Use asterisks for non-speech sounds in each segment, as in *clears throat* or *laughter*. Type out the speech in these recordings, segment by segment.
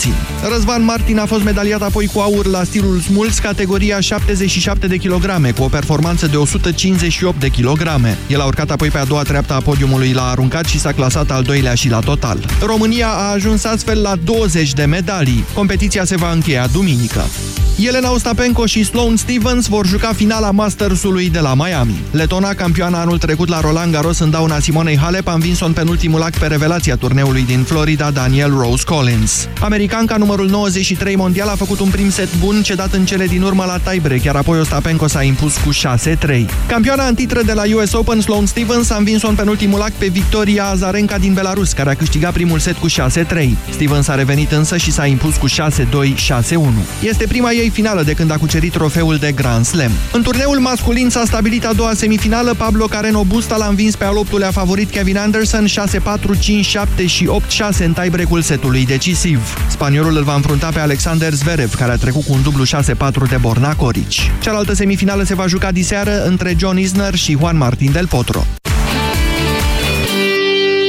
puțin. Răzvan Martin a fost medaliat apoi cu aur la stilul smuls, categoria 77 de kilograme, cu o performanță de 158 de kilograme. El a urcat apoi pe a doua treaptă a podiumului la aruncat și s-a clasat al doilea și la total. România a ajuns astfel la 20 de medalii. Competiția se va încheia duminică. Elena Ostapenko și Sloane Stevens vor juca finala Mastersului de la Miami. Letona, campioana anul trecut la Roland Garros în dauna Simonei Halep, a învins-o în penultimul act pe revelația turneului din Florida, Daniel Rose Collins. Americanca numărul 93 mondial a făcut un prim set bun, cedat în cele din urmă la tiebreak, iar apoi Ostapenko s-a impus cu 6-3. Campioana în titră de la US Open, Sloane Stevens a învins-o în penultimul act pe Victoria Azarenka din Belarus, care a câștigat primul set cu 6-3. Stevens a revenit însă și s-a impus cu 6-2, 6-1. Este prima ei finală de când a cucerit trofeul de Grand Slam. În turneul masculin s-a stabilit a doua semifinală, Pablo Carreno Busta l-a învins pe al optulea favorit Kevin Anderson 6-4, 5-7 și 8-6 în tiebreak-ul setului decisiv. Spaniolul îl va înfrunta pe Alexander Zverev, care a trecut cu un dublu 6-4 de Borna Corici. Cealaltă semifinală se va juca diseară între John Isner și Juan Martin del Potro.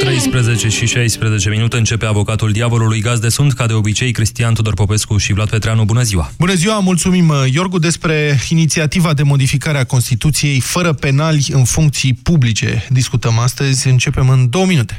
13 și 16 minute începe avocatul diavolului. Gazde sunt, ca de obicei, Cristian Tudor Popescu și Vlad Petreanu. Bună ziua! Bună ziua, mulțumim, Iorgu, despre inițiativa de modificare a Constituției fără penali în funcții publice. Discutăm astăzi, începem în două minute.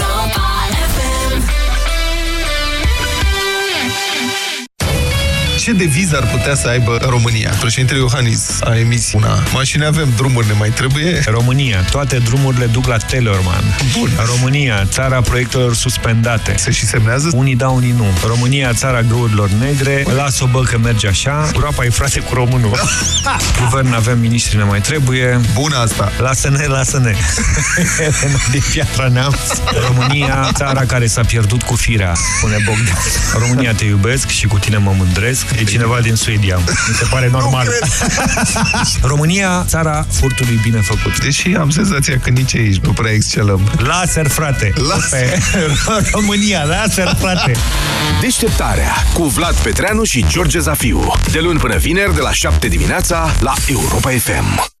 Ce deviză ar putea să aibă România? Președintele Iohannis a emis una. Mașini avem, drumuri ne mai trebuie? România. Toate drumurile duc la Tellerman. Bun. România. Țara proiectelor suspendate. Se și semnează? Unii da, unii nu. România. Țara găurilor negre. Las-o bă că merge așa. Groapa e frate cu românul. *laughs* Guvern avem, ministri ne mai trebuie. Bună asta. Lasă-ne, lasă-ne. *laughs* Din Piatra Neamț. România. Țara care s-a pierdut cu firea. Spune Bogdan. România te iubesc și cu tine mă mândresc. E cineva din Suedia. Mi se pare normal. *laughs* România, țara furtului bine făcut. Deși am senzația că nici aici nu prea excelăm. Laser, frate! Laser. *laughs* România, laser, frate! Deșteptarea cu Vlad Petreanu și George Zafiu. De luni până vineri, de la 7 dimineața, la Europa FM.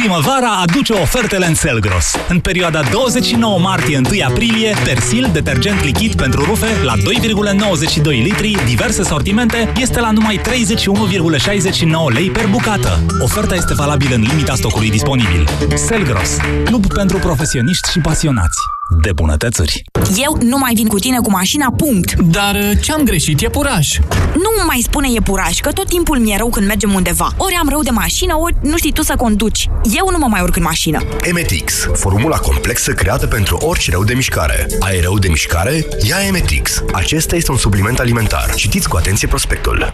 Primăvara aduce ofertele în Selgros. În perioada 29 martie-1 aprilie, Persil, detergent lichid pentru rufe, la 2,92 litri, diverse sortimente, este la numai 31,69 lei per bucată. Oferta este valabilă în limita stocului disponibil. Selgros, club pentru profesioniști și pasionați de bunătățuri. Eu nu mai vin cu tine cu mașina, punct. Dar uh, ce-am greșit? E puraj. Nu mai spune e puraj, că tot timpul mi-e rău când mergem undeva. Ori am rău de mașină, ori nu știi tu să conduci. Eu nu mă mai urc în mașină. Emetix, formula complexă creată pentru orice rău de mișcare. Ai rău de mișcare? Ia Emetix. Acesta este un supliment alimentar. Citiți cu atenție prospectul.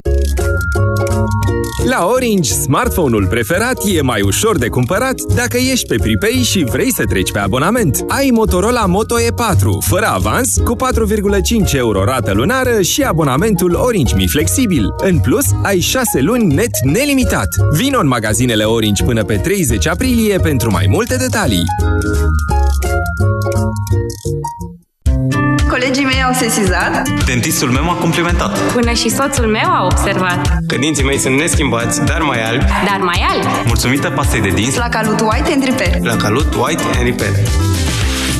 La Orange, smartphone-ul preferat e mai ușor de cumpărat dacă ești pe pripei și vrei să treci pe abonament. Ai Motorola Moto E4, fără avans, cu 4,5 euro rată lunară și abonamentul Orange Mi Flexibil. În plus, ai 6 luni net nelimitat. Vino în magazinele Orange până pe 30 aprilie pentru mai multe detalii. Colegii mei au sesizat. Dentistul meu m-a complimentat. Până și soțul meu a observat. Că dinții mei sunt neschimbați, dar mai albi. Dar mai albi. Mulțumită pastei de dinți. La Calut White and Repair La Calut White and Repair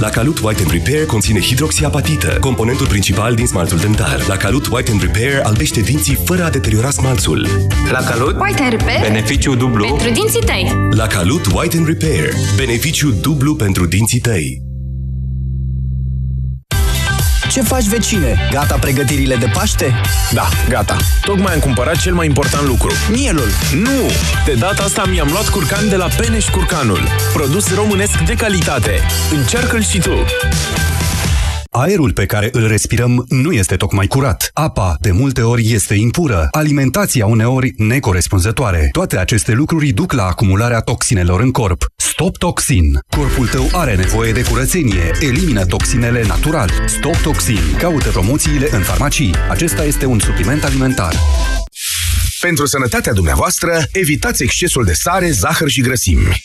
La Calut White and Repair conține hidroxiapatită, componentul principal din smaltul dentar. La Calut White and Repair albește dinții fără a deteriora smalțul. La Calut White and Repair Beneficiu dublu Pentru dinții tăi La Calut White and Repair Beneficiu dublu pentru dinții tăi. Ce faci, vecine? Gata pregătirile de Paște? Da, gata. Tocmai am cumpărat cel mai important lucru. Mielul. Nu! De data asta mi-am luat curcan de la Peneș Curcanul. Produs românesc de calitate. Încearcă-l și tu! Aerul pe care îl respirăm nu este tocmai curat. Apa, de multe ori, este impură. Alimentația uneori necorespunzătoare. Toate aceste lucruri duc la acumularea toxinelor în corp. Stop Toxin. Corpul tău are nevoie de curățenie. Elimină toxinele natural. Stop Toxin. Caută promoțiile în farmacii. Acesta este un supliment alimentar. Pentru sănătatea dumneavoastră, evitați excesul de sare, zahăr și grăsimi.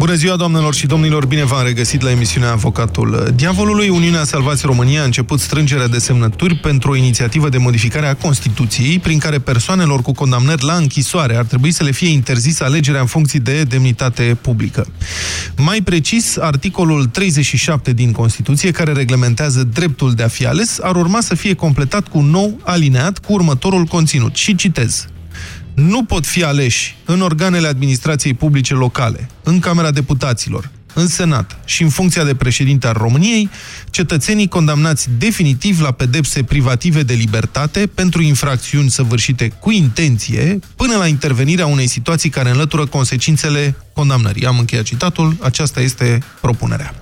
Bună ziua, doamnelor și domnilor! Bine v-am regăsit la emisiunea Avocatul Diavolului. Uniunea Salvați România a început strângerea de semnături pentru o inițiativă de modificare a Constituției, prin care persoanelor cu condamnări la închisoare ar trebui să le fie interzis alegerea în funcție de demnitate publică. Mai precis, articolul 37 din Constituție, care reglementează dreptul de a fi ales, ar urma să fie completat cu un nou alineat cu următorul conținut. Și citez nu pot fi aleși în organele administrației publice locale, în Camera Deputaților, în Senat și în funcția de președinte al României, cetățenii condamnați definitiv la pedepse privative de libertate pentru infracțiuni săvârșite cu intenție, până la intervenirea unei situații care înlătură consecințele condamnării. Am încheiat citatul, aceasta este propunerea.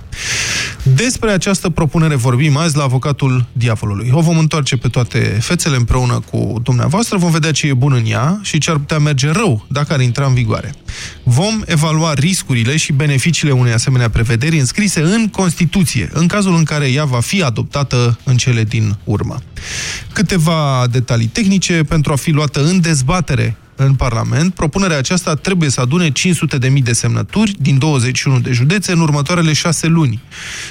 Despre această propunere vorbim azi la avocatul diavolului. O vom întoarce pe toate fețele împreună cu dumneavoastră, vom vedea ce e bun în ea și ce ar putea merge rău dacă ar intra în vigoare. Vom evalua riscurile și beneficiile unei asemenea prevederi înscrise în Constituție, în cazul în care ea va fi adoptată în cele din urmă. Câteva detalii tehnice pentru a fi luată în dezbatere în Parlament, propunerea aceasta trebuie să adune 500.000 de semnături din 21 de județe în următoarele șase luni.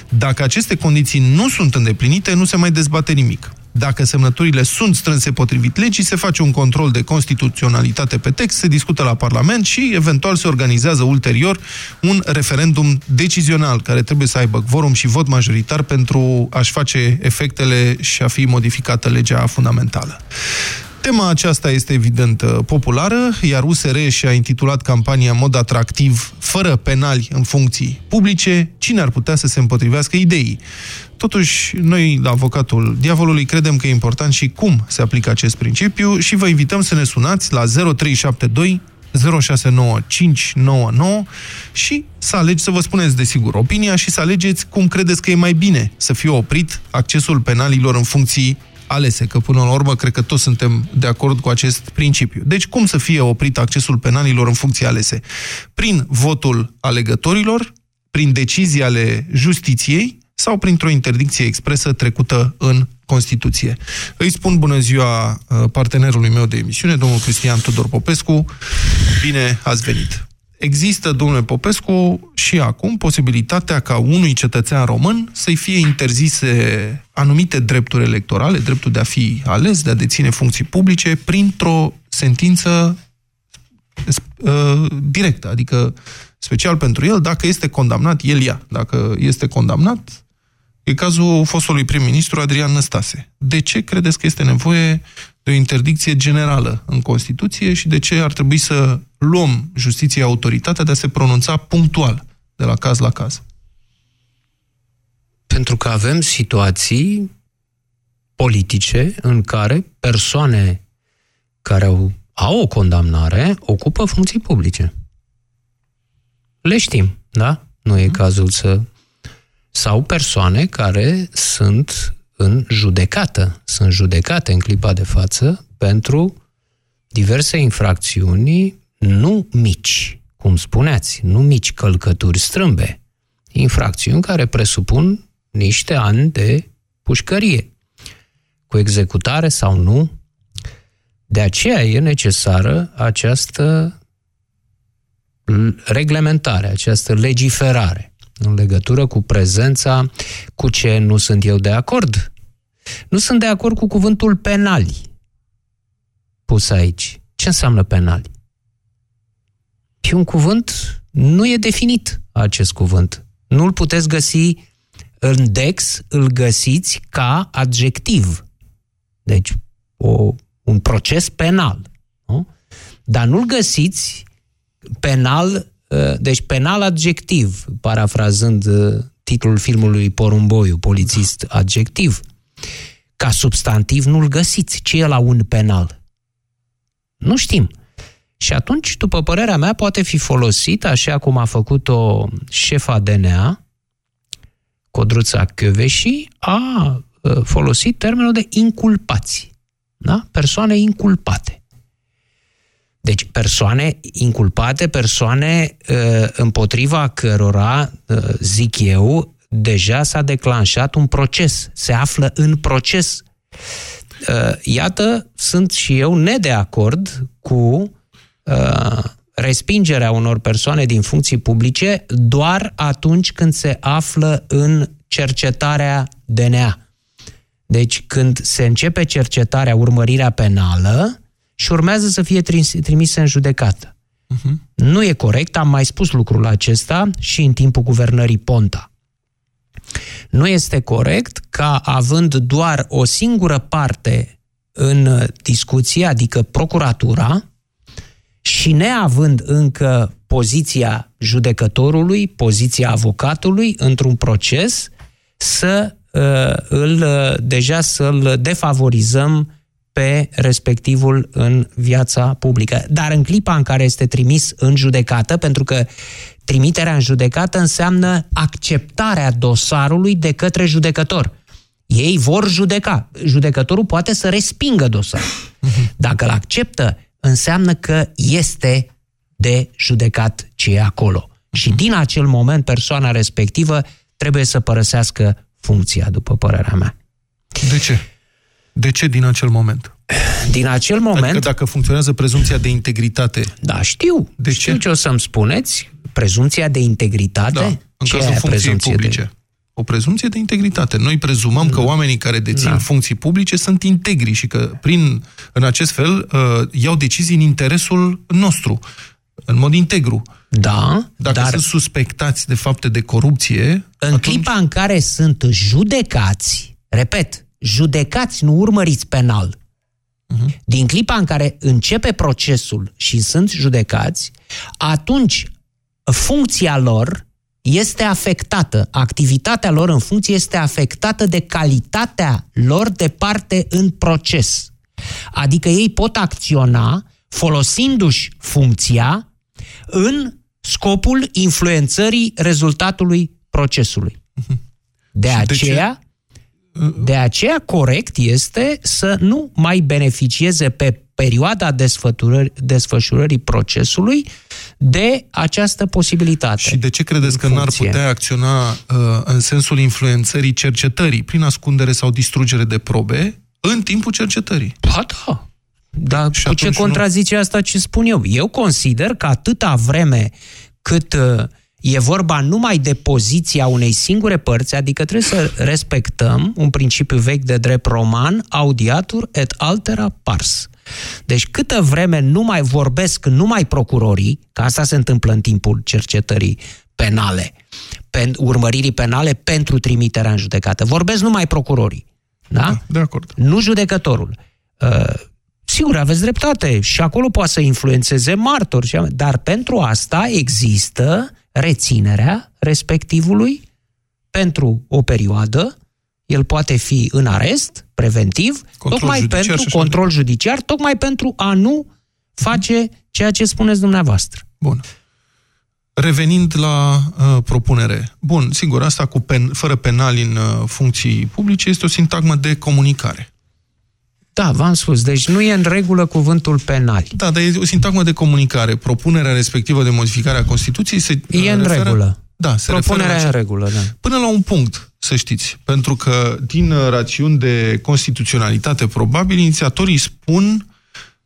Dacă aceste condiții nu sunt îndeplinite, nu se mai dezbate nimic. Dacă semnăturile sunt strânse potrivit legii, se face un control de constituționalitate pe text, se discută la Parlament și eventual se organizează ulterior un referendum decizional care trebuie să aibă quorum și vot majoritar pentru a-și face efectele și a fi modificată legea fundamentală. Tema aceasta este evident uh, populară, iar USR și-a intitulat campania în mod atractiv, fără penali în funcții publice, cine ar putea să se împotrivească ideii. Totuși, noi, la avocatul diavolului, credem că e important și cum se aplică acest principiu și vă invităm să ne sunați la 0372 069599 și să alegi, să vă spuneți desigur opinia și să alegeți cum credeți că e mai bine să fie oprit accesul penalilor în funcții alese, că până la urmă cred că toți suntem de acord cu acest principiu. Deci cum să fie oprit accesul penalilor în funcții alese? Prin votul alegătorilor, prin decizii ale justiției sau printr-o interdicție expresă trecută în Constituție. Îi spun bună ziua uh, partenerului meu de emisiune, domnul Cristian Tudor Popescu. Bine ați venit! Există, domnule Popescu, și acum posibilitatea ca unui cetățean român să-i fie interzise anumite drepturi electorale, dreptul de a fi ales, de a deține funcții publice, printr-o sentință uh, directă, adică special pentru el, dacă este condamnat, el ia. Dacă este condamnat, e cazul fostului prim-ministru Adrian Năstase. De ce credeți că este nevoie de o interdicție generală în Constituție și de ce ar trebui să luăm justiției autoritatea de a se pronunța punctual, de la caz la caz? Pentru că avem situații politice în care persoane care au, au o condamnare ocupă funcții publice. Le știm, da? Nu e cazul să... Sau persoane care sunt în judecată, sunt judecate în clipa de față pentru diverse infracțiuni nu mici, cum spuneați, nu mici călcături strâmbe, infracțiuni care presupun niște ani de pușcărie, cu executare sau nu. De aceea e necesară această reglementare, această legiferare în legătură cu prezența, cu ce nu sunt eu de acord. Nu sunt de acord cu cuvântul penali pus aici. Ce înseamnă penali? E un cuvânt, nu e definit acest cuvânt. Nu-l puteți găsi în DEX, îl găsiți ca adjectiv. Deci, o, un proces penal. Nu? Dar nu-l găsiți penal uh, deci penal adjectiv, parafrazând uh, titlul filmului Porumboiu, polițist adjectiv. Ca substantiv nu-l găsiți. Ce e la un penal? Nu știm. Și atunci, după părerea mea, poate fi folosit, așa cum a făcut-o șefa DNA, Codruța Căveși, a uh, folosit termenul de inculpați. Da? Persoane inculpate. Deci persoane inculpate, persoane uh, împotriva cărora, uh, zic eu, deja s-a declanșat un proces, se află în proces. Uh, iată, sunt și eu nedeacord cu respingerea unor persoane din funcții publice doar atunci când se află în cercetarea DNA. Deci când se începe cercetarea, urmărirea penală, și urmează să fie trimise în judecată. Uh-huh. Nu e corect, am mai spus lucrul acesta și în timpul guvernării Ponta. Nu este corect ca având doar o singură parte în discuție, adică procuratura, și neavând încă poziția judecătorului, poziția avocatului într-un proces, să uh, îl, uh, deja să-l defavorizăm pe respectivul în viața publică. Dar în clipa în care este trimis în judecată, pentru că trimiterea în judecată înseamnă acceptarea dosarului de către judecător. Ei vor judeca. Judecătorul poate să respingă dosarul. *laughs* Dacă îl acceptă, înseamnă că este de judecat ce e acolo. Și din acel moment persoana respectivă trebuie să părăsească funcția, după părerea mea. De ce? De ce din acel moment? Din acel moment... Adică dacă funcționează prezumția de integritate. Da, știu. De știu ce? ce o să-mi spuneți. Prezumția de integritate? Da, în ce cazul funcției publice. De... O prezumție de integritate. Noi prezumăm da. că oamenii care dețin da. funcții publice sunt integri și că prin, în acest fel uh, iau decizii în interesul nostru, în mod integru. Da, Dacă dar... sunt suspectați de fapte de corupție... În atunci... clipa în care sunt judecați, repet, judecați, nu urmăriți penal. Uh-huh. Din clipa în care începe procesul și sunt judecați, atunci funcția lor este afectată, activitatea lor în funcție este afectată de calitatea lor de parte în proces. Adică ei pot acționa folosindu-și funcția în scopul influențării rezultatului procesului. Uh-huh. De aceea, de aceea, corect este să nu mai beneficieze pe perioada desfășurării, desfășurării procesului de această posibilitate. Și de ce credeți că n-ar putea acționa uh, în sensul influențării cercetării, prin ascundere sau distrugere de probe, în timpul cercetării? Ba da. Dar și cu ce contrazice nu... asta ce spun eu? Eu consider că atâta vreme cât uh, E vorba numai de poziția unei singure părți, adică trebuie să respectăm un principiu vechi de drept roman, audiatur et altera pars. Deci câtă vreme nu mai vorbesc numai procurorii, că asta se întâmplă în timpul cercetării penale, pen, urmăririi penale pentru trimiterea în judecată. Vorbesc numai procurorii. Da? da de acord. Nu judecătorul. Uh, sigur, aveți dreptate. Și acolo poate să influențeze martori. Dar pentru asta există reținerea respectivului pentru o perioadă, el poate fi în arest preventiv, control tocmai pentru control judiciar, tocmai pentru a nu face ceea ce spuneți dumneavoastră. Bun. Revenind la uh, propunere. Bun, sigur, asta cu pen, fără penali în uh, funcții publice este o sintagmă de comunicare. Da, v-am spus. Deci nu e în regulă cuvântul penal. Da, dar e o sintagmă de comunicare. Propunerea respectivă de modificare a Constituției se E în referă... regulă. Da, se Propunerea e în regulă, da. Până la un punct, să știți. Pentru că din uh, rațiuni de constituționalitate, probabil, inițiatorii spun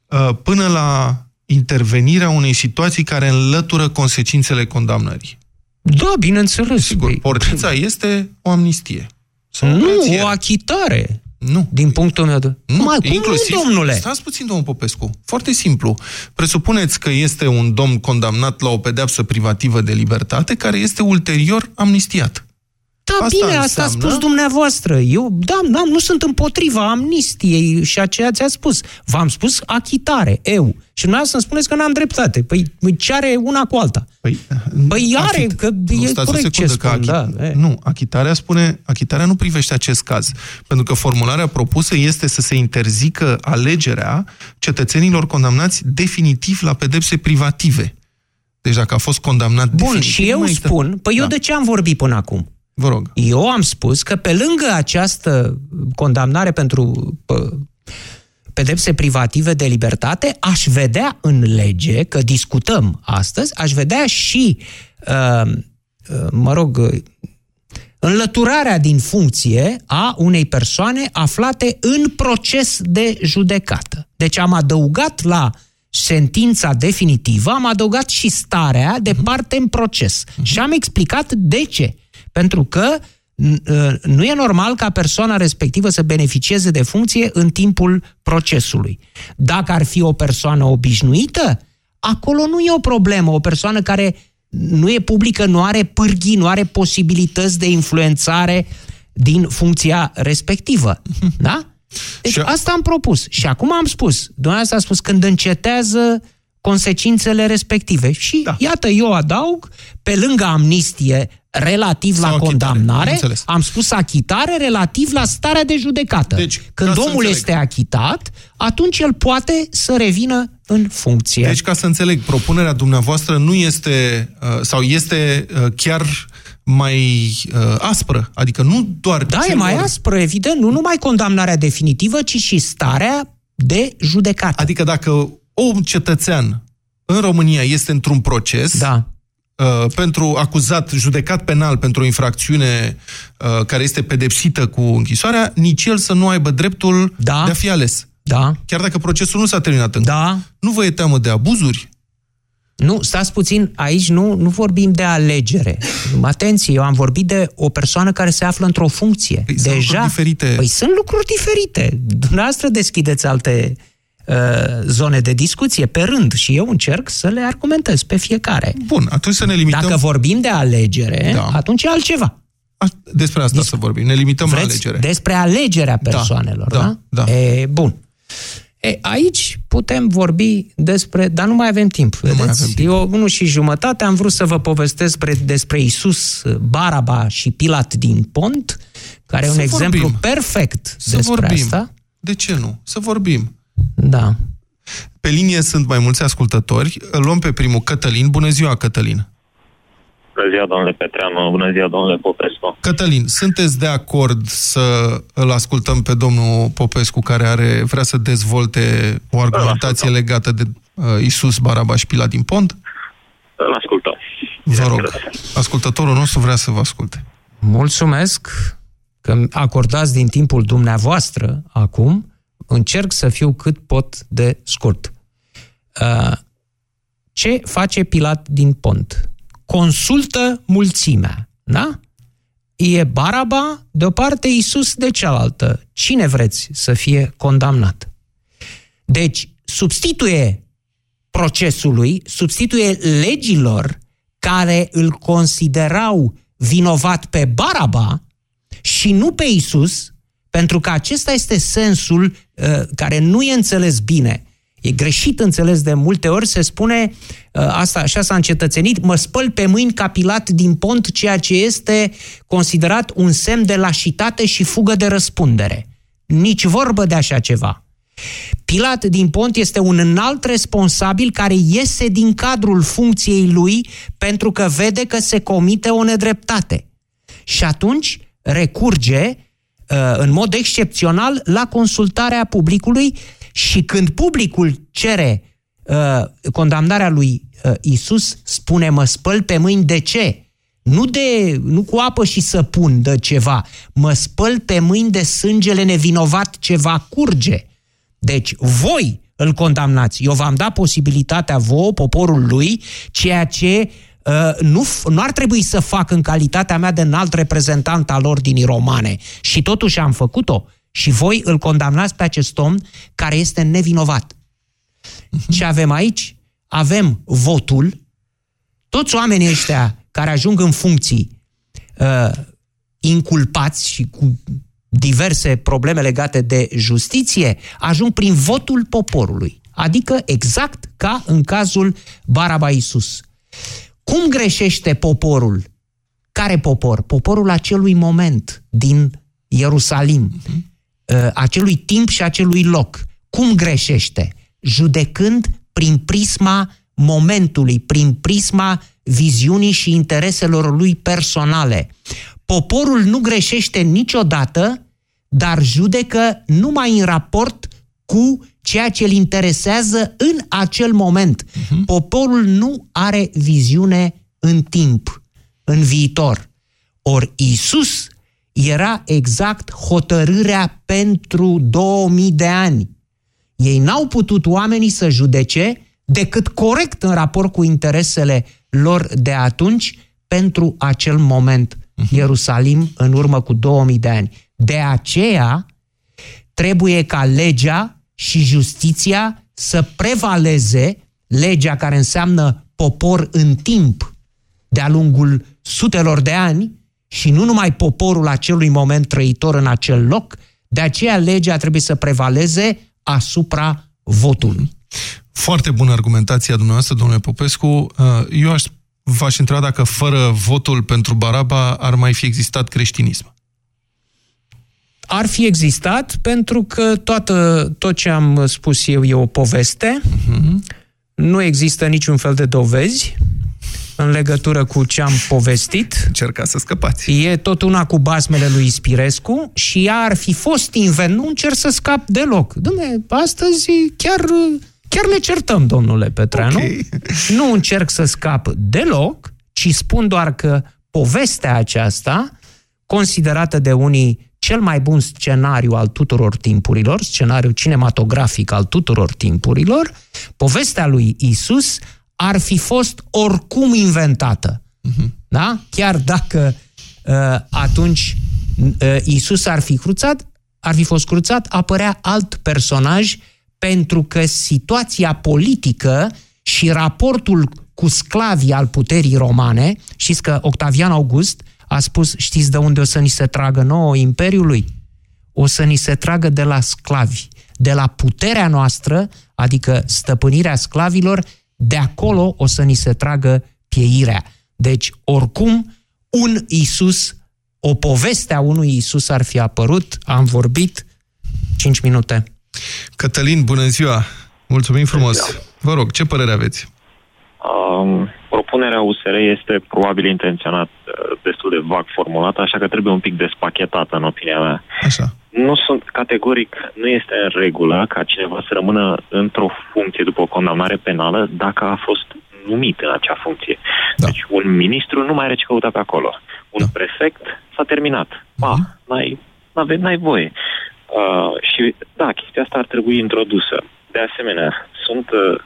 uh, până la intervenirea unei situații care înlătură consecințele condamnării. Da, bineînțeles. Sigur, portița este o amnistie. Sau nu, o achitare. Nu. Din punctul meu de... Nu, Mai, inclusiv, cum, domnule? Stați puțin, domnul Popescu. Foarte simplu. Presupuneți că este un domn condamnat la o pedeapsă privativă de libertate care este ulterior amnistiat. Da, asta bine, asta a spus dumneavoastră. Eu, da, da, nu sunt împotriva amnistiei și a ceea ce a spus. V-am spus achitare, eu. Și dumneavoastră să-mi spuneți că n-am dreptate. Păi ce are una cu alta? Păi, păi are, achit... că nu, e corect ce spun, că achit... da. E. Nu, achitarea spune, achitarea nu privește acest caz. Pentru că formularea propusă este să se interzică alegerea cetățenilor condamnați definitiv la pedepse privative. Deci dacă a fost condamnat Bun, definitiv... și eu spun, păi da. eu de ce am vorbit până acum? Vă rog. Eu am spus că pe lângă această condamnare pentru pedepse privative de libertate, aș vedea în lege, că discutăm astăzi, aș vedea și, mă rog, înlăturarea din funcție a unei persoane aflate în proces de judecată. Deci am adăugat la sentința definitivă, am adăugat și starea de parte în proces. Uh-huh. Și am explicat de ce. Pentru că nu e normal ca persoana respectivă să beneficieze de funcție în timpul procesului. Dacă ar fi o persoană obișnuită, acolo nu e o problemă. O persoană care nu e publică, nu are pârghii, nu are posibilități de influențare din funcția respectivă. *laughs* Da? Deci și... asta am propus. Și acum am spus, dumneavoastră a spus, când încetează consecințele respective. Și da. iată, eu adaug, pe lângă amnistie relativ Sau la condamnare, am spus achitare relativ la starea de judecată. Deci, Când omul este achitat, atunci el poate să revină în funcție. Deci, ca să înțeleg, propunerea dumneavoastră nu este, uh, sau este uh, chiar mai uh, aspră. Adică nu doar... Da, e mai aspră, evident. Nu numai condamnarea definitivă, ci și starea de judecată. Adică dacă un cetățean în România este într-un proces da. Uh, pentru acuzat, judecat penal pentru o infracțiune uh, care este pedepsită cu închisoarea, nici el să nu aibă dreptul da. de a fi ales. Da. Chiar dacă procesul nu s-a terminat încă. Da. Nu vă e teamă de abuzuri? Nu, stați puțin, aici nu, nu vorbim de alegere. Atenție, eu am vorbit de o persoană care se află într-o funcție. Păi Deja, sunt diferite. Păi sunt lucruri diferite. Dumneavoastră deschideți alte uh, zone de discuție pe rând și eu încerc să le argumentez pe fiecare. Bun, atunci să ne limităm... Dacă vorbim de alegere, Da. atunci e altceva. Despre asta să vorbim. Ne limităm Vreți la alegere. Despre alegerea persoanelor, Da, da? da, da. E, bun. E, aici putem vorbi despre... Dar nu mai avem timp. Nu mai avem timp. Eu, unul și jumătate, am vrut să vă povestesc despre, despre Isus, Baraba și Pilat din Pont, care e un Să exemplu vorbim. perfect Să despre vorbim. asta. De ce nu? Să vorbim. Da. Pe linie sunt mai mulți ascultători. Îl luăm pe primul Cătălin. Bună ziua, Cătălin. Bună ziua, domnule Petreanu, bună ziua, domnule Popescu. Cătălin, sunteți de acord să îl ascultăm pe domnul Popescu, care are, vrea să dezvolte o argumentație legată de uh, Isus, Barabaș și Pilat din Pont? Îl ascultăm. Vă rog, ascultătorul nostru vrea să vă asculte. Mulțumesc că acordați din timpul dumneavoastră acum. Încerc să fiu cât pot de scurt. Uh, Ce face Pilat din Pont? Consultă mulțimea, da? E Baraba de o parte, Isus de cealaltă. Cine vreți să fie condamnat? Deci, substituie procesului, substituie legilor care îl considerau vinovat pe Baraba și nu pe Isus, pentru că acesta este sensul uh, care nu e înțeles bine. E greșit înțeles de multe ori, se spune, uh, asta așa s-a încetățenit, mă spăl pe mâini ca Pilat din pont, ceea ce este considerat un semn de lașitate și fugă de răspundere. Nici vorbă de așa ceva. Pilat din Pont este un înalt responsabil care iese din cadrul funcției lui pentru că vede că se comite o nedreptate. Și atunci recurge uh, în mod excepțional la consultarea publicului și când publicul cere uh, condamnarea lui uh, Isus, spune mă spăl pe mâini de ce? Nu, de, nu cu apă și săpun de ceva, mă spăl pe mâini de sângele nevinovat ce va curge. Deci voi îl condamnați. Eu v-am dat posibilitatea vouă, poporul lui, ceea ce uh, nu, f- nu ar trebui să fac în calitatea mea de înalt reprezentant al ordinii romane. Și totuși am făcut-o. Și voi îl condamnați pe acest om care este nevinovat. Ce avem aici? Avem votul. Toți oamenii ăștia care ajung în funcții uh, inculpați și cu diverse probleme legate de justiție, ajung prin votul poporului. Adică exact ca în cazul Baraba Isus. Cum greșește poporul? Care popor? Poporul acelui moment din Ierusalim, uh, acelui timp și acelui loc. Cum greșește? Judecând prin prisma momentului, prin prisma viziunii și intereselor lui personale. Poporul nu greșește niciodată, dar judecă numai în raport cu ceea ce îl interesează în acel moment. Uh-huh. Poporul nu are viziune în timp, în viitor. Ori Isus era exact hotărârea pentru 2000 de ani. Ei n-au putut oamenii să judece decât corect în raport cu interesele lor de atunci pentru acel moment. Ierusalim în urmă cu 2000 de ani. De aceea trebuie ca legea și justiția să prevaleze legea care înseamnă popor în timp de-a lungul sutelor de ani și nu numai poporul acelui moment trăitor în acel loc, de aceea legea trebuie să prevaleze asupra votului. Foarte bună argumentația dumneavoastră, domnule Popescu. Uh, eu aș, v-aș întreba dacă fără votul pentru Baraba ar mai fi existat creștinism. Ar fi existat pentru că toată, tot ce am spus eu e o poveste. Uh-huh. Nu există niciun fel de dovezi în legătură cu ce am povestit. Încerca să scăpați. E tot una cu basmele lui Ispirescu și ea ar fi fost invent. Nu încerc să scap deloc. Dom'le, astăzi chiar, chiar ne certăm, domnule Petreanu. Okay. *laughs* Nu încerc să scap deloc, ci spun doar că povestea aceasta, considerată de unii cel mai bun scenariu al tuturor timpurilor, scenariu cinematografic al tuturor timpurilor, povestea lui Isus ar fi fost oricum inventată. Uh-huh. Da? Chiar dacă uh, atunci uh, Isus ar fi cruțat, ar fi fost cruțat, apărea alt personaj pentru că situația politică și raportul cu sclavii al puterii romane, știți că Octavian August a spus, știți de unde o să ni se tragă nouă Imperiului? O să ni se tragă de la sclavi, de la puterea noastră, adică stăpânirea sclavilor, de acolo o să ni se tragă pieirea. Deci, oricum, un Isus, o poveste a unui Isus ar fi apărut, am vorbit 5 minute. Cătălin, bună ziua! Mulțumim frumos! Vă rog, ce părere aveți? Um, propunerea USR este probabil intenționat uh, destul de vag formulată, așa că trebuie un pic despachetată, în opinia mea. Așa. Nu sunt categoric, nu este în regulă ca cineva să rămână într-o funcție după o condamnare penală dacă a fost numit în acea funcție. Da. Deci un ministru nu mai are ce căuta pe acolo. Un da. prefect s-a terminat. Pa, uh-huh. n-ai, n-ai, n-ai voie. Uh, și da, chestia asta ar trebui introdusă. De asemenea, sunt uh,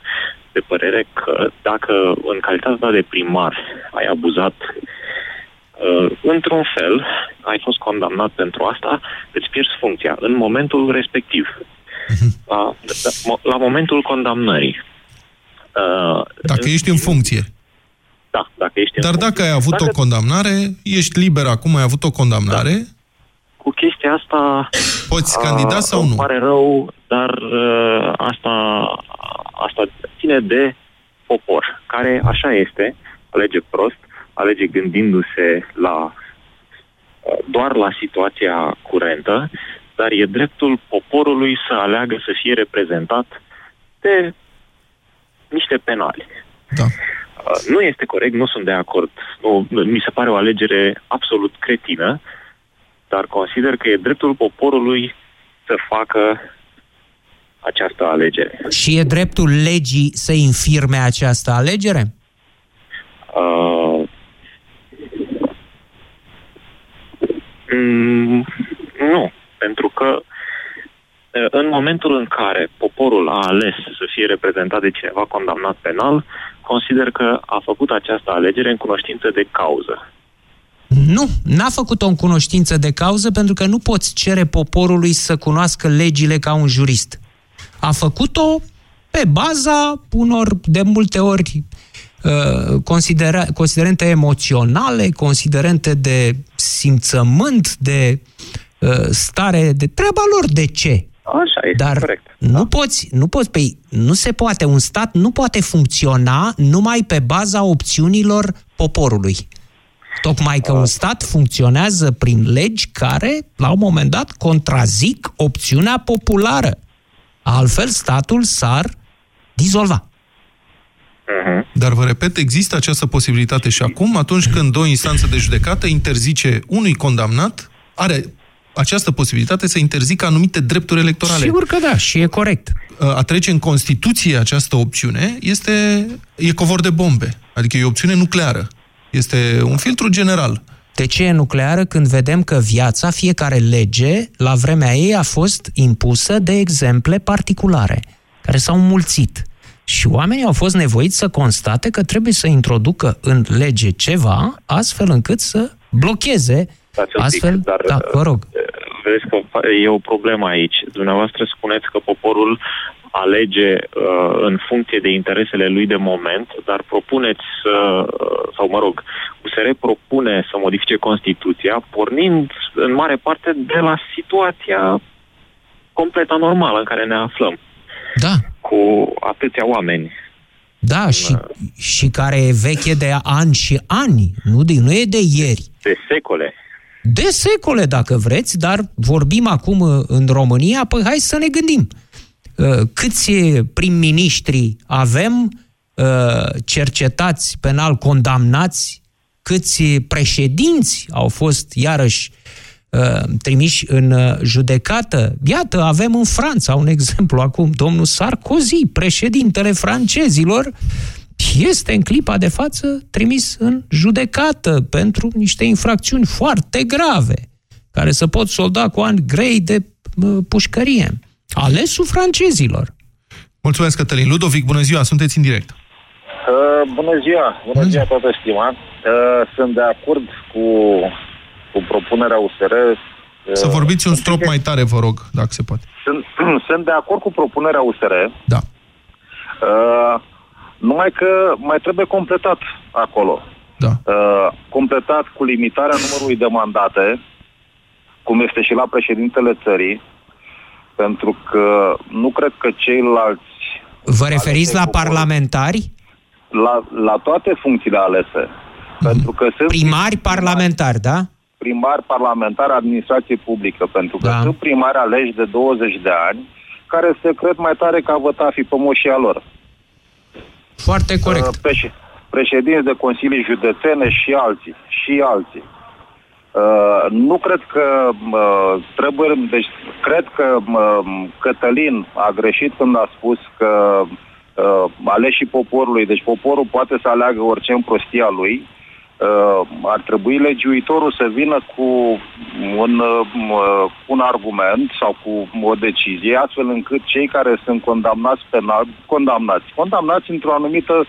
de părere că dacă în calitatea ta de primar ai abuzat uh, într-un fel, ai fost condamnat pentru asta, îți pierzi funcția în momentul respectiv. Mhm. La, la momentul condamnării. Uh, dacă ești în funcție. Da, dacă ești Dar în dacă ai avut dacă... o condamnare, ești liber acum, ai avut o condamnare... Da. Cu chestia asta... Poți candida sau nu? pare rău, dar uh, asta, asta ține de popor, care așa este, alege prost, alege gândindu-se la uh, doar la situația curentă, dar e dreptul poporului să aleagă să fie reprezentat de niște penali. Da. Uh, nu este corect, nu sunt de acord. Nu, mi se pare o alegere absolut cretină, dar consider că e dreptul poporului să facă această alegere. Și e dreptul legii să infirme această alegere? Uh, mm, nu, pentru că uh, în momentul în care poporul a ales să fie reprezentat de cineva condamnat penal, consider că a făcut această alegere în cunoștință de cauză. Nu, n-a făcut-o în cunoștință de cauză pentru că nu poți cere poporului să cunoască legile ca un jurist a făcut-o pe baza unor, de multe ori, uh, considera, considerente emoționale, considerente de simțământ, de uh, stare, de treaba lor. De ce? Așa este, Dar corect. nu poți, nu poți, păi, nu se poate, un stat nu poate funcționa numai pe baza opțiunilor poporului. Tocmai că un stat funcționează prin legi care, la un moment dat, contrazic opțiunea populară. Altfel, statul s-ar dizolva. Dar vă repet, există această posibilitate și acum, atunci când o instanță de judecată interzice unui condamnat, are această posibilitate să interzică anumite drepturi electorale. Sigur că da, și e corect. A trece în Constituție această opțiune este, e covor de bombe. Adică e o opțiune nucleară. Este un filtru general. De ce e nucleară când vedem că viața, fiecare lege, la vremea ei a fost impusă de exemple particulare, care s-au mulțit. Și oamenii au fost nevoiți să constate că trebuie să introducă în lege ceva, astfel încât să blocheze, Stați un pic, astfel... dar, da, vă rog. Vedeți că e o problemă aici. Dumneavoastră spuneți că poporul alege uh, în funcție de interesele lui de moment, dar propuneți să, uh, sau mă rog, USR propune să modifice Constituția, pornind în mare parte de la situația complet anormală în care ne aflăm. Da. Cu atâția oameni. Da, și, și care e veche de ani și ani, nu, de, nu e de ieri. De secole. De secole, dacă vreți, dar vorbim acum uh, în România, păi hai să ne gândim. Uh, Câți prim-ministri avem uh, cercetați penal condamnați, câți președinți au fost iarăși uh, trimiși în uh, judecată. Iată, avem în Franța un exemplu acum, domnul Sarkozy, președintele francezilor, este în clipa de față trimis în judecată pentru niște infracțiuni foarte grave, care se pot solda cu ani grei de uh, pușcărie. Alesul francezilor. Mulțumesc, Cătălin. Ludovic, bună ziua, sunteți în direct. Uh, bună ziua, bună ziua toată stima. Uh, sunt de acord cu, cu propunerea USR. Uh, Să vorbiți un strop mai tare, vă rog, dacă se poate. Sunt, *clears throat* sunt de acord cu propunerea USR. Da. Uh, numai că mai trebuie completat acolo. Da. Uh, completat cu limitarea numărului de mandate, cum este și la președintele țării, pentru că nu cred că ceilalți Vă referiți la parlamentari? la, la toate funcțiile alese. Pentru că sunt Primari parlamentari, da? primari parlamentari administrație publică, pentru că Da. sunt primari aleși de 20 de ani, care se cred mai tare ca vătafii pe moșia lor. Foarte corect. Uh, Preș- președinți de consilii județene și alții, și alții. Uh, nu cred că uh, trebuie, deci cred că uh, Cătălin a greșit când a spus că uh, aleșii poporului, deci poporul poate să aleagă orice în prostia lui, uh, ar trebui legiuitorul să vină cu un, uh, un argument sau cu o decizie, astfel încât cei care sunt condamnați penal, condamnați, condamnați într-o anumită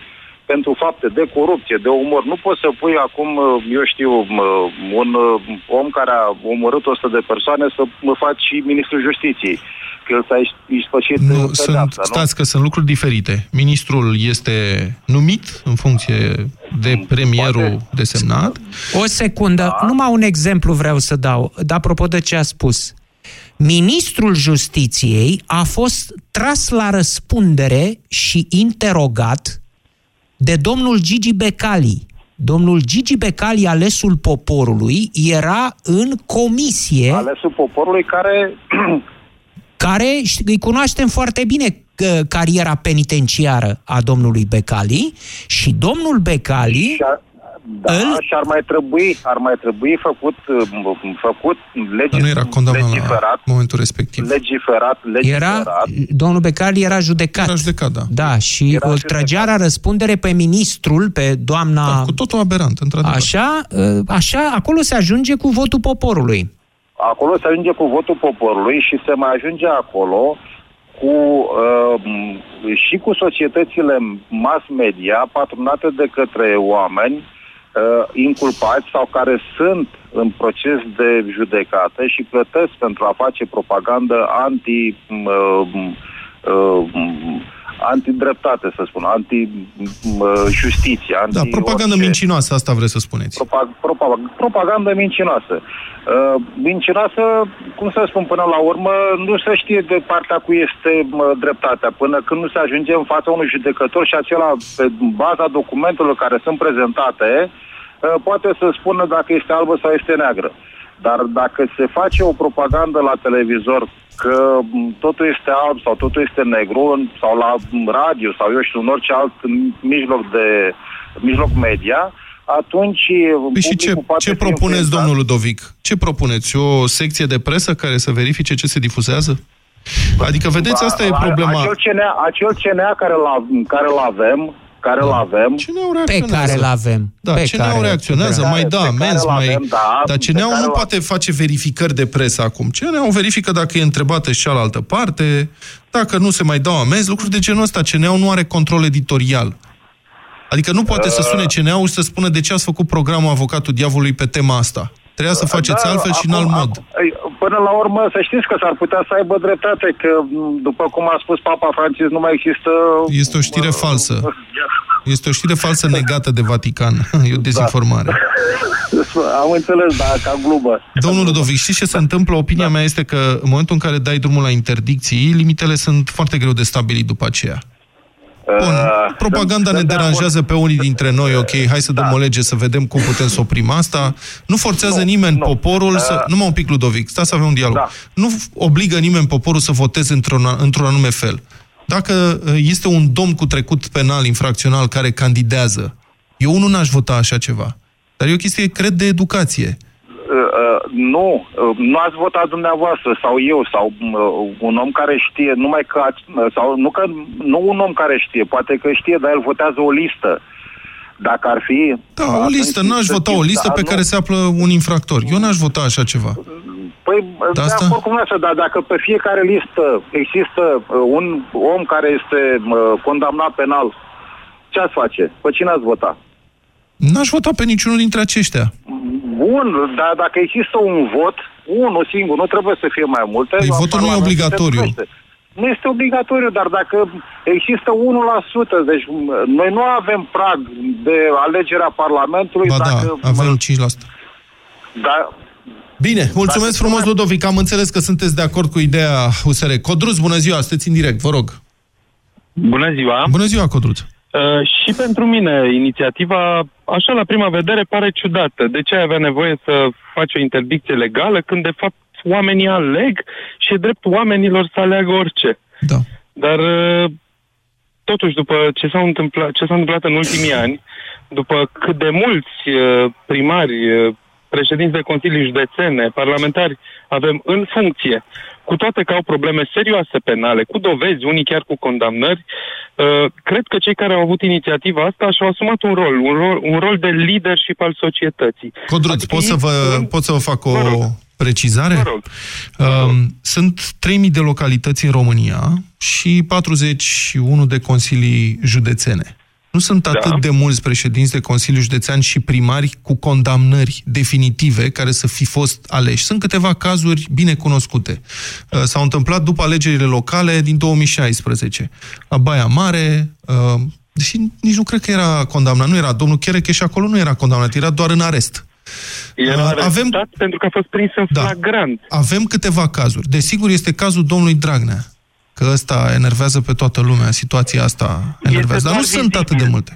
pentru fapte de corupție, de omor. Nu poți să pui acum, uh, eu știu, uh, un uh, om care a omorât 100 de persoane să mă faci și ministrul justiției. Că el s-a ispășit Nu, pedeapsa, sunt, nu? stați că sunt lucruri diferite. Ministrul este numit în funcție de premierul desemnat. O secundă, da. numai un exemplu vreau să dau, de apropo de ce a spus. Ministrul Justiției a fost tras la răspundere și interogat de domnul Gigi Becali. Domnul Gigi Becali, alesul poporului, era în comisie Alesul poporului care *clears throat* care ș- îi cunoaștem foarte bine că cariera penitenciară a domnului Becali și domnul Becali Da, și ar mai trebui, ar mai trebui făcut, uh, făcut legi, Dar nu era condamnat la legiferat, momentul respectiv. legiferat, legiferat. era, domnul Becali era judecat. Era judecat, da. Da, și Era îl judecat. trăgea la răspundere pe ministrul, pe doamna... Da, cu totul aberant, într-adevăr. Așa, ă, așa, acolo se ajunge cu votul poporului. Acolo se ajunge cu votul poporului și se mai ajunge acolo cu, uh, și cu societățile mass media patronate de către oameni uh, inculpați sau care sunt în proces de judecată și plătesc pentru a face propagandă anti uh, uh, antidreptate, să spun, anti-justiție, anti Da, propagandă orice. mincinoasă, asta vreți să spuneți. Propa- propa- propagandă mincinoasă. Uh, mincinoasă, cum să spun, până la urmă, nu se știe de partea cu este mă, dreptatea, până când nu se ajunge în fața unui judecător și acela, pe baza documentelor care sunt prezentate, uh, poate să spună dacă este albă sau este neagră. Dar dacă se face o propagandă la televizor că m, totul este alb sau totul este negru în- sau la m, radio sau eu știu, în orice alt m, mijloc de mijloc media, atunci Păi și ce, ce propuneți, domnul Ludovic? Ce propuneți? O secție de presă care să verifice ce se difuzează? Adică, vedeți, asta e problema. Acel CNA, acel CNA care îl care avem, care îl avem. Pe care îl avem. Da, pe CNA-ul care- reacționează, pe mai care- da, pe care amenzi, îl mai... avem, da, Dar pe CNA-ul care nu îl- poate face verificări de presă acum. CNA-ul verifică dacă e întrebată și cealaltă parte, dacă nu se mai dau amenzi, lucruri de genul ăsta. CNA-ul nu are control editorial. Adică nu poate să sune CNA-ul și să spună de ce ați făcut programul Avocatul Diavolului pe tema asta. Trebuia să faceți Da, altfel și în alt acum- mod. acum- ei, Până la urmă, să știți că s-ar putea să aibă dreptate, că, m, după cum a spus Papa Francis, nu mai există... Este o știre falsă. Este o știre falsă *laughs* negată de Vatican. E o dezinformare. *laughs* Am înțeles, da, ca glumă. Domnul Ludovic, știți ce se întâmplă? Opinia mea este că în momentul în care dai drumul la interdicții, limitele sunt foarte greu de stabilit după aceea. Bun, propaganda ne deranjează pe unii dintre noi, ok, hai să dăm o lege să vedem cum putem să oprim asta. Nu forțează nimeni poporul să... Numai un pic, Ludovic, stați să avem un dialog. Nu obligă nimeni poporul să voteze într-un într anume fel. Dacă uh, este un domn cu trecut penal, infracțional, care candidează, eu unul n-aș vota așa ceva. Dar e o chestie, cred, de educație. Uh, uh, nu, uh, nu ați votat dumneavoastră sau eu sau uh, un om care știe, numai că ați, uh, sau nu că nu un om care știe, poate că știe, dar el votează o listă. Dacă ar fi... Da, o listă, n-aș vota o listă pe care se află un infractor. Eu n-aș vota așa ceva. Păi, Da, de asta? acord cu asta, dar dacă pe fiecare listă există uh, un om care este uh, condamnat penal, ce ați face? Pe cine ați vota? N-aș vota pe niciunul dintre aceștia. Bun, dar dacă există un vot, unul singur, nu trebuie să fie mai multe. Păi la votul nu e Parlament se obligatoriu. primește. Nu este obligatoriu, dar dacă există 1%, deci m, noi nu avem prag de alegerea Parlamentului. Ba da, dacă, avem 5%. Da, Bine, mulțumesc frumos, Ludovic. Am înțeles că sunteți de acord cu ideea USR. Codruț, bună ziua, sunteți în direct, vă rog. Bună ziua! Bună ziua, Codruț. Uh, și pentru mine, inițiativa, așa la prima vedere, pare ciudată. De ce ai avea nevoie să faci o interdicție legală când, de fapt, oamenii aleg și e drept oamenilor să aleagă orice? Da. Dar, uh, totuși, după ce s-a întâmplat, ce s-a întâmplat în ultimii ani, după cât de mulți uh, primari, uh, președinți de consilii județene, parlamentari avem în funcție, cu toate că au probleme serioase penale, cu dovezi, unii chiar cu condamnări, uh, cred că cei care au avut inițiativa asta și-au asumat un rol, un rol, un rol de leadership al societății. Codruț, Adică pot, să ei- vă, pot să vă fac o precizare? Um, Sunt 3.000 de localități în România și 41 de consilii județene. Nu sunt atât de mulți președinți de Consiliu Județean și primari cu condamnări definitive care să fi fost aleși. Sunt câteva cazuri bine cunoscute. Uh, S-au întâmplat după alegerile locale din 2016. La Baia Mare, uh, deși nici nu cred că era condamnat, nu era domnul Cherecheș și acolo nu era condamnat, era doar în arest. Era Uh, arestat avem- pentru că a fost prins în Da. flagrant. Avem câteva cazuri. Desigur, este cazul domnului Dragnea, că ăsta enervează pe toată lumea, situația asta enervează. Dar nu doar sunt atât de multe.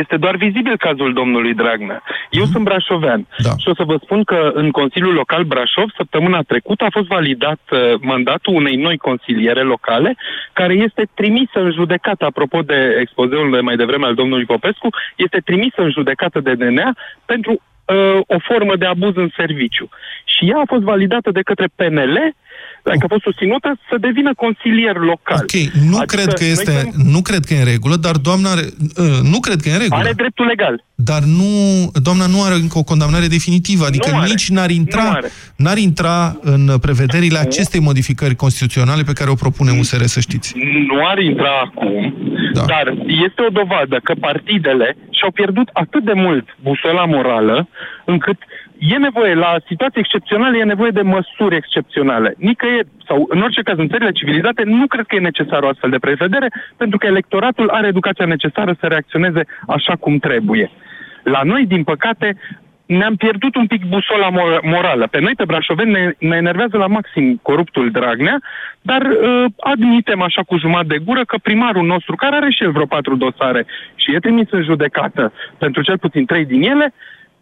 Este doar vizibil cazul domnului Dragnea. Eu sunt brașovean Da. și o să vă spun că în Consiliul Local Brașov, săptămâna trecută, a fost validat uh, mandatul unei noi consiliere locale, care este trimisă în judecată, apropo de expozeul de mai devreme al domnului Popescu, este trimisă în judecată de DNA pentru uh, o formă de abuz în serviciu. Și ea a fost validată de către PNL, adică a fost susținută să devină consilier local. Ok, nu, Adică cred că noi este, suntem- nu cred că e în regulă, dar doamna... are- uh, Nu cred că e în regulă. Are dreptul legal. Dar nu, doamna nu are încă o condamnare definitivă, adică Nu are. nici n-ar intra, Nu are. n-ar intra în prevederile acestei modificări constituționale pe care o propune USR, să știți. nu ar intra acum, da. dar este o dovadă că partidele și-au pierdut atât de mult busola morală, încât E nevoie, la situații excepționale, e nevoie de măsuri excepționale. Nicăieri, sau în orice caz, în țările civilizate, nu cred că e necesară o astfel de prevedere, pentru că electoratul are educația necesară să reacționeze așa cum trebuie. La noi, din păcate, ne-am pierdut un pic busola mor- morală. Pe noi, pe brașoveni, ne, ne enervează la maxim coruptul Dragnea, dar uh, admitem așa cu jumătate de gură că primarul nostru, care are și el vreo patru dosare și e trimis în judecată pentru cel puțin trei din ele,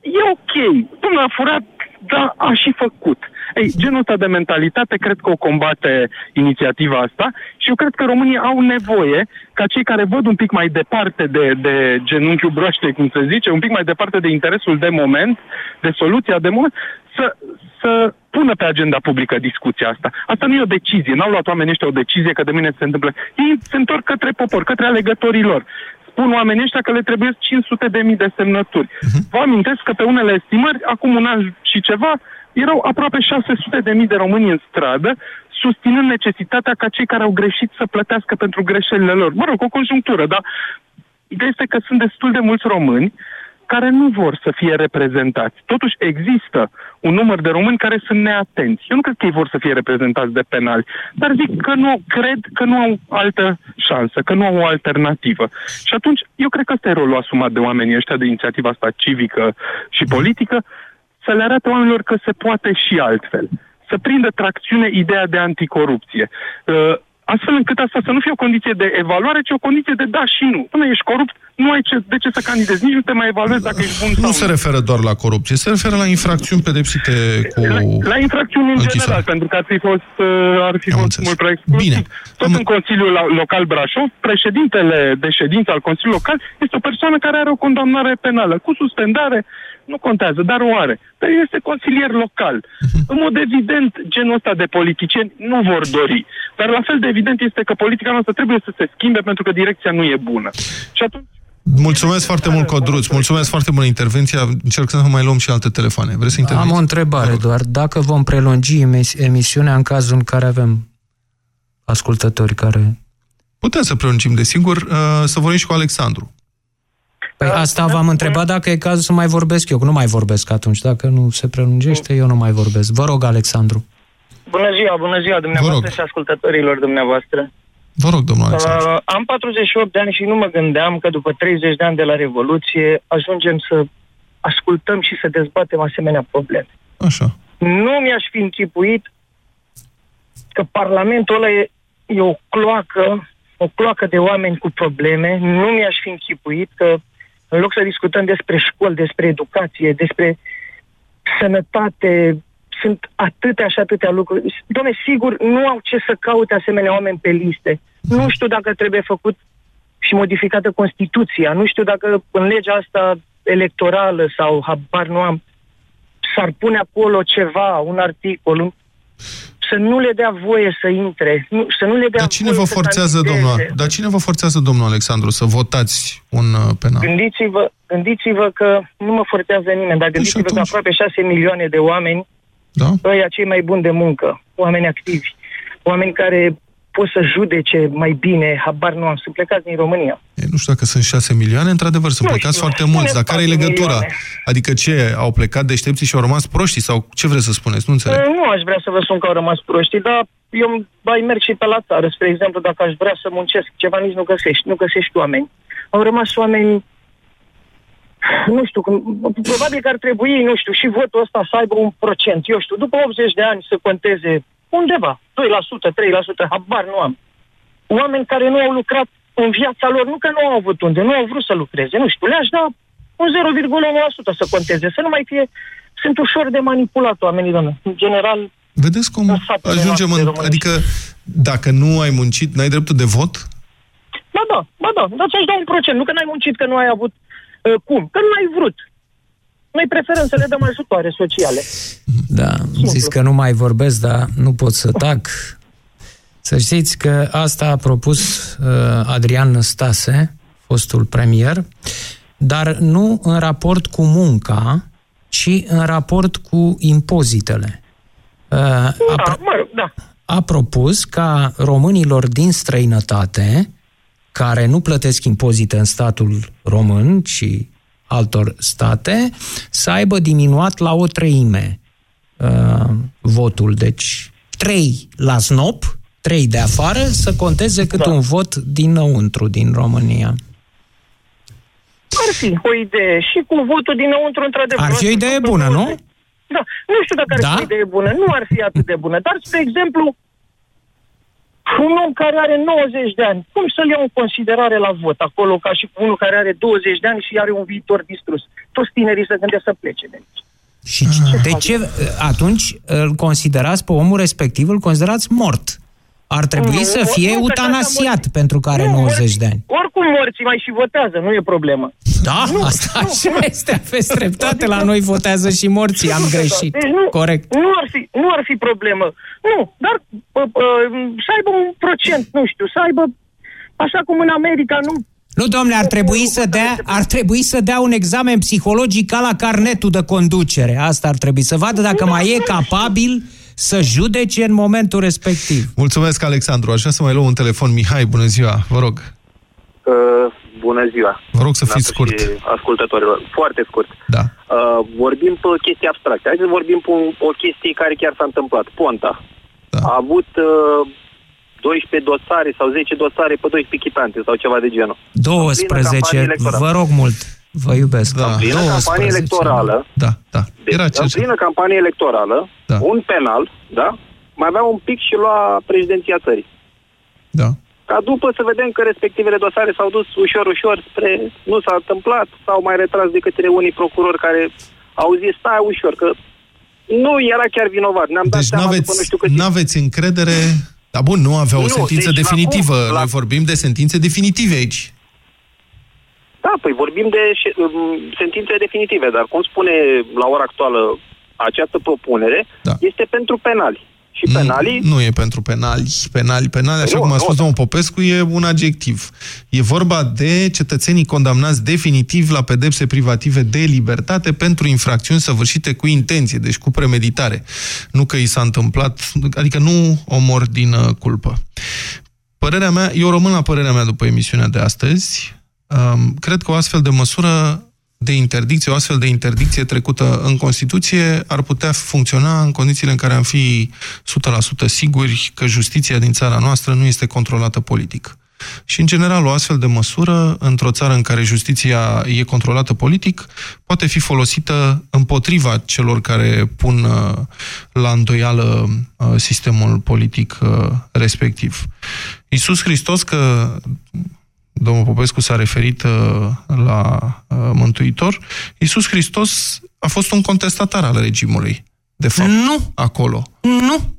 e ok. Până a furat, dar a și făcut. Ei, genul ăsta de mentalitate cred că o combate inițiativa asta și eu cred că românii au nevoie ca cei care văd un pic mai departe de, de genunchiul broaște, cum se zice, un pic mai departe de interesul de moment, de soluția de moment, să, să pună pe agenda publică discuția asta. Asta nu e o decizie, n-au luat oamenii ăștia o decizie că de mine se întâmplă. Ei se întorc către popor, către alegătorii lor spun oamenii ăștia că le trebuie 500 de mii de semnături. Uh-huh. Vă amintesc că pe unele estimări, acum un an și ceva, erau aproape 600 de mii de români în stradă, susținând necesitatea ca cei care au greșit să plătească pentru greșelile lor. Mă rog, o conjunctură, dar ideea este că sunt destul de mulți români care nu vor să fie reprezentați. Totuși există un număr de români care sunt neatenți. Eu nu cred că ei vor să fie reprezentați de penali, dar zic că nu cred că nu au altă șansă, că nu au o alternativă. Și atunci, eu cred că ăsta e rolul asumat de oamenii ăștia de inițiativa asta civică și politică, să le arate oamenilor că se poate și altfel. Să prindă tracțiune ideea de anticorupție. Uh, astfel încât asta să nu fie o condiție de evaluare, ci o condiție de da și nu. Până ești corupt, nu ai ce, de ce să candidezi, nici nu te mai evaluezi dacă ești bun Nu sau se referă doar la corupție, se referă la infracțiuni pedepsite cu... La, la infracțiuni în închisoare. general, pentru că ar fi fost, uh, ar fi fost mult prea exclusiv. Bine. Tot în Consiliul la- Local Brașov, președintele de ședință al Consiliului Local este o persoană care are o condamnare penală, cu suspendare, nu contează, dar o are. Dar este consilier local. *laughs* În mod evident, genul ăsta de politicieni nu vor dori. Dar la fel de evident este că politica noastră trebuie să se schimbe pentru că direcția nu e bună. Și atunci Mulțumesc foarte mult, Codruț. Mulțumesc foarte mult intervenția. Încerc să mai luăm și alte telefoane. Vreți să interveniți? Am o întrebare doar. Dacă vom prelungi emis- emisiunea în cazul în care avem ascultători care... Putem să prelungim, desigur, uh, să vorbim și cu Alexandru. Păi asta v-am întrebat dacă e cazul să mai vorbesc eu, că nu mai vorbesc atunci. Dacă nu se prelungește, eu nu mai vorbesc. Vă rog, Alexandru. Bună ziua, bună ziua dumneavoastră și ascultătorilor dumneavoastră. Vă rog, domnul Alexandru. Uh, am 48 de ani și nu mă gândeam că după 30 de ani de la Revoluție ajungem să ascultăm și să dezbatem asemenea probleme. Așa. Nu mi-aș fi închipuit că Parlamentul ăla e, e o cloacă, o cloacă de oameni cu probleme. Nu mi-aș fi închipuit că în loc să discutăm despre școli, despre educație, despre sănătate, sunt atâtea și atâtea lucruri. Doamne, sigur, nu au ce să caute asemenea oameni pe liste. Nu știu dacă trebuie făcut și modificată Constituția. Nu știu dacă în legea asta electorală sau habar nu am, s-ar pune acolo ceva, un articol, un... să nu le dea voie să intre, nu, să nu le dea Dar cine voie vă să forțează, candideze. domnul, dar cine vă forțează, domnul Alexandru, să votați un uh, penal? Gândiți-vă, gândiți-vă că nu mă forțează nimeni, dar gândiți-vă că aproape 6 milioane de oameni, da? ăia cei mai buni de muncă, oameni activi, oameni care pot să judece mai bine, habar nu am, sunt plecați din România. E, nu știu dacă sunt 6 milioane, într-adevăr, sunt Nu plecați știu, foarte mulți, dar spuneți care e 4 legătura? milioane. Adică ce, au plecat deștepții și au rămas proștii? Sau ce vreți să spuneți? Nu înțeleg. Uh, Nu aș vrea să vă spun că au rămas proștii, dar eu mai merg și pe la țară. Spre exemplu, dacă aș vrea să muncesc ceva, nici nu găsești. Nu găsești oameni. Au rămas oameni nu știu, cum- probabil că ar trebui, nu știu, și votul ăsta să aibă un procent. Eu știu, după 80 de ani să conteze undeva, 2%, 3%, habar nu am. Oameni care nu au lucrat în viața lor, nu că nu au avut unde, nu au vrut să lucreze, nu știu, le-aș da un 0,1% să conteze, să nu mai fie... Sunt ușor de manipulat oamenii, doamne. În general, Vedeți cum satele ajungem noastre în... românești. Adică, dacă nu ai muncit, n-ai dreptul de vot? Ba da, ba da, dar ți-aș da un procent. Nu că n-ai muncit, că nu ai avut uh, cum, că nu ai vrut. Noi preferăm să le dăm ajutoare sociale. Da, am zis că nu mai vorbesc, dar nu pot să tac. Să știți că asta a propus uh, Adrian Năstase, fostul premier, dar nu în raport cu munca, ci în raport cu impozitele. Uh, a, Da, mă rog, da. a propus ca românilor din străinătate, care nu plătesc impozite în statul român, ci altor state, să aibă diminuat la o treime uh, votul. Deci, trei la snop, trei de afară, să conteze cât da. un vot dinăuntru din România. Ar fi o idee. Și cu votul dinăuntru, într-adevăr. Ar fi o idee bună, nu? Da. Nu știu dacă ar Da? fi o idee bună. Nu ar fi atât de bună. Dar, spre exemplu, un om care are 90 de ani, cum să-l iau în considerare la vot acolo, ca și unul care are 20 de ani și are un viitor distrus? Toți tinerii se gândesc să plece de aici. Și de ce atunci îl considerați pe omul respectiv, îl considerați mort? Ar trebui Nu, să nu, fie nu, că eutanasiat așa pentru care Nu, 90 de ani. Oricum morții mai și votează, nu e problemă. Da, Nu, *laughs* asta nu, așa nu. este, aveți dreptate, la noi votează și morții, am greșit. Deci nu, Corect. Nu ar, fi, nu ar fi problemă. Nu, dar pă, pă, să aibă un procent, nu știu, să aibă, așa cum în America, nu Nu, domnule, ar trebui să dea, ar trebui să dea un examen psihologic ca la carnetul de conducere. Asta ar trebui să vadă dacă mai e capabil să judece în momentul respectiv. Mulțumesc, Alexandru. Aș vrea să mai luăm un telefon. Mihai, bună ziua, vă rog. Uh, bună ziua! Vă rog să fiți Dumneavoastră scurt. și Ascultătorilor. Foarte scurt. Da. Uh, vorbim pe chestii abstracte. Hai să vorbim pe un- o chestie care chiar s-a întâmplat. Ponta. Da. A avut uh, 12 dosare sau 10 dosare pe 12 chitante sau ceva de genul. 12, electorală. vă rog mult, vă iubesc. Da. În plină campanie electorală, Da, da. deci, Era în cel plină campanie electorală, Da. un penal, da, mai avea un pic și lua președinția țării. Da. Ca după să vedem că respectivele dosare s-au dus ușor, ușor spre nu s-a întâmplat, s-au mai retras de către unii procurori care au zis stai ușor, că nu era chiar vinovat. Ne-am dat Deci seama n-aveți, după nu știu cât n-aveți încredere... Dar bun, nu avea o Nu, sentință deci definitivă. acum, la- Noi vorbim de sentințe definitive aici. Da, păi vorbim de șe- um, sentințe definitive, dar cum spune la ora actuală această propunere, da. este pentru penali. Și penalii... Nu e pentru penali. Penali, penali, așa Nu, cum a nu, spus da. domnul Popescu, e un adjectiv. E vorba de cetățenii condamnați definitiv la pedepse privative de libertate pentru infracțiuni săvârșite cu intenție, deci cu premeditare. Nu că i s-a întâmplat, adică nu omor din uh, culpă. Părerea mea, eu rămân la părerea mea după emisiunea de astăzi. Um, cred că o astfel de măsură de interdicție, o astfel de interdicție trecută în Constituție ar putea funcționa în condițiile în care am fi 100% siguri că justiția din țara noastră nu este controlată politic. Și, în general, o astfel de măsură, într-o țară în care justiția e controlată politic, poate fi folosită împotriva celor care pun uh, la îndoială uh, sistemul politic uh, respectiv. Iisus Hristos, că domnul Popescu s-a referit uh, la uh, Mântuitor, Iisus Hristos a fost un contestatar al regimului, de fapt, nu. acolo. Nu.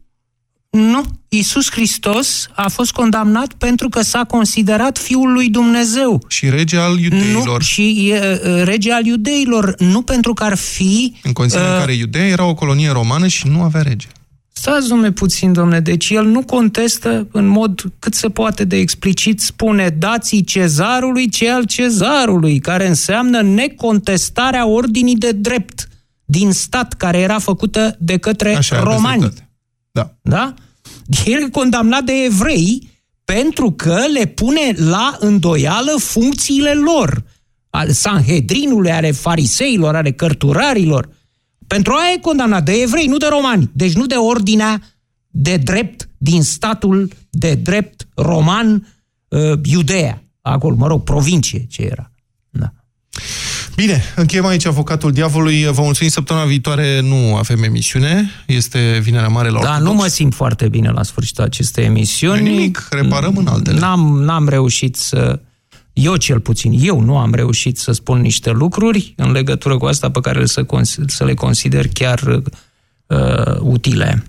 Nu. Iisus Hristos a fost condamnat pentru că s-a considerat Fiul lui Dumnezeu. Și rege al iudeilor. Nu, și e, e, rege al iudeilor, nu pentru că ar fi... În condițiile în uh, care Iudeea era o colonie romană și nu avea rege. Stați, domnule, puțin, domnule, deci el nu contestă în mod cât se poate de explicit, spune dați cezarului ce al cezarului, care înseamnă necontestarea ordinii de drept din stat, care era făcută de către Așa, aveți romani. dreptate. Da. Da? El e condamnat de evrei pentru că le pune la îndoială funcțiile lor, al Sanhedrinului, ale fariseilor, ale cărturarilor. Pentru aia e condamnat de evrei, nu de romani. Deci nu de ordinea de drept din statul de drept roman uh, Iudea. Acolo, mă rog, provincie ce era. Bine, încheiem aici avocatul diavolului. Vă mulțumim săptămâna viitoare, nu avem emisiune. Este Vinerea Mare la Da, Ortodox. nu mă simt foarte bine la sfârșitul acestei emisiuni. Nimic, reparăm în altele. N-am, n-am reușit să... Eu cel puțin, eu nu am reușit să spun niște lucruri în legătură cu asta pe care să, cons- să le consider chiar uh, utile.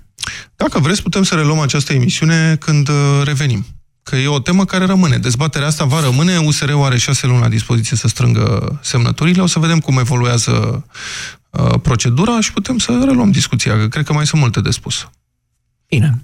Dacă vreți, putem să reluăm această emisiune când uh, revenim. Că e o temă care rămâne. Dezbaterea asta va rămâne. USR-ul are șase luni la dispoziție să strângă semnăturile. O să vedem cum evoluează uh, procedura și putem să reluăm discuția. Că cred că mai sunt multe de spus. Bine.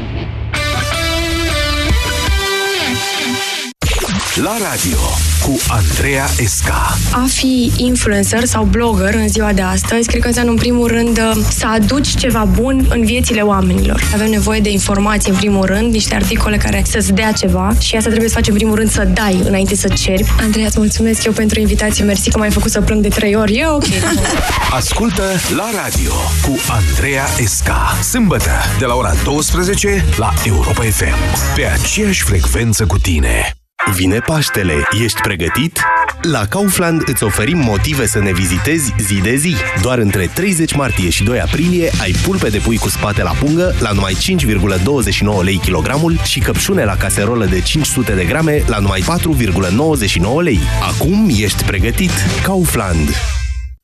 La radio cu Andreea Esca. A fi influencer sau blogger în ziua de astăzi, cred că înseamnă în primul rând să aduci ceva bun în viețile oamenilor. Avem nevoie de informații în primul rând, niște articole care să-ți dea ceva și asta trebuie să faci în primul rând să dai înainte să ceri. Andreea, îți mulțumesc eu pentru invitație, mersi că m-ai făcut să plâng de trei ori. E ok. *laughs* Ascultă la radio cu Andreea Esca. Sâmbătă de la ora 12 la Europa FM. Pe aceeași frecvență cu tine. Vine Paștele, ești pregătit? La Kaufland îți oferim motive să ne vizitezi zi de zi. Doar între 30 martie și 2 aprilie ai pulpe de pui cu spate la pungă la numai 5,29 lei kilogramul și căpșune la caserolă de 500 de grame la numai 4,99 lei. Acum ești pregătit. Kaufland.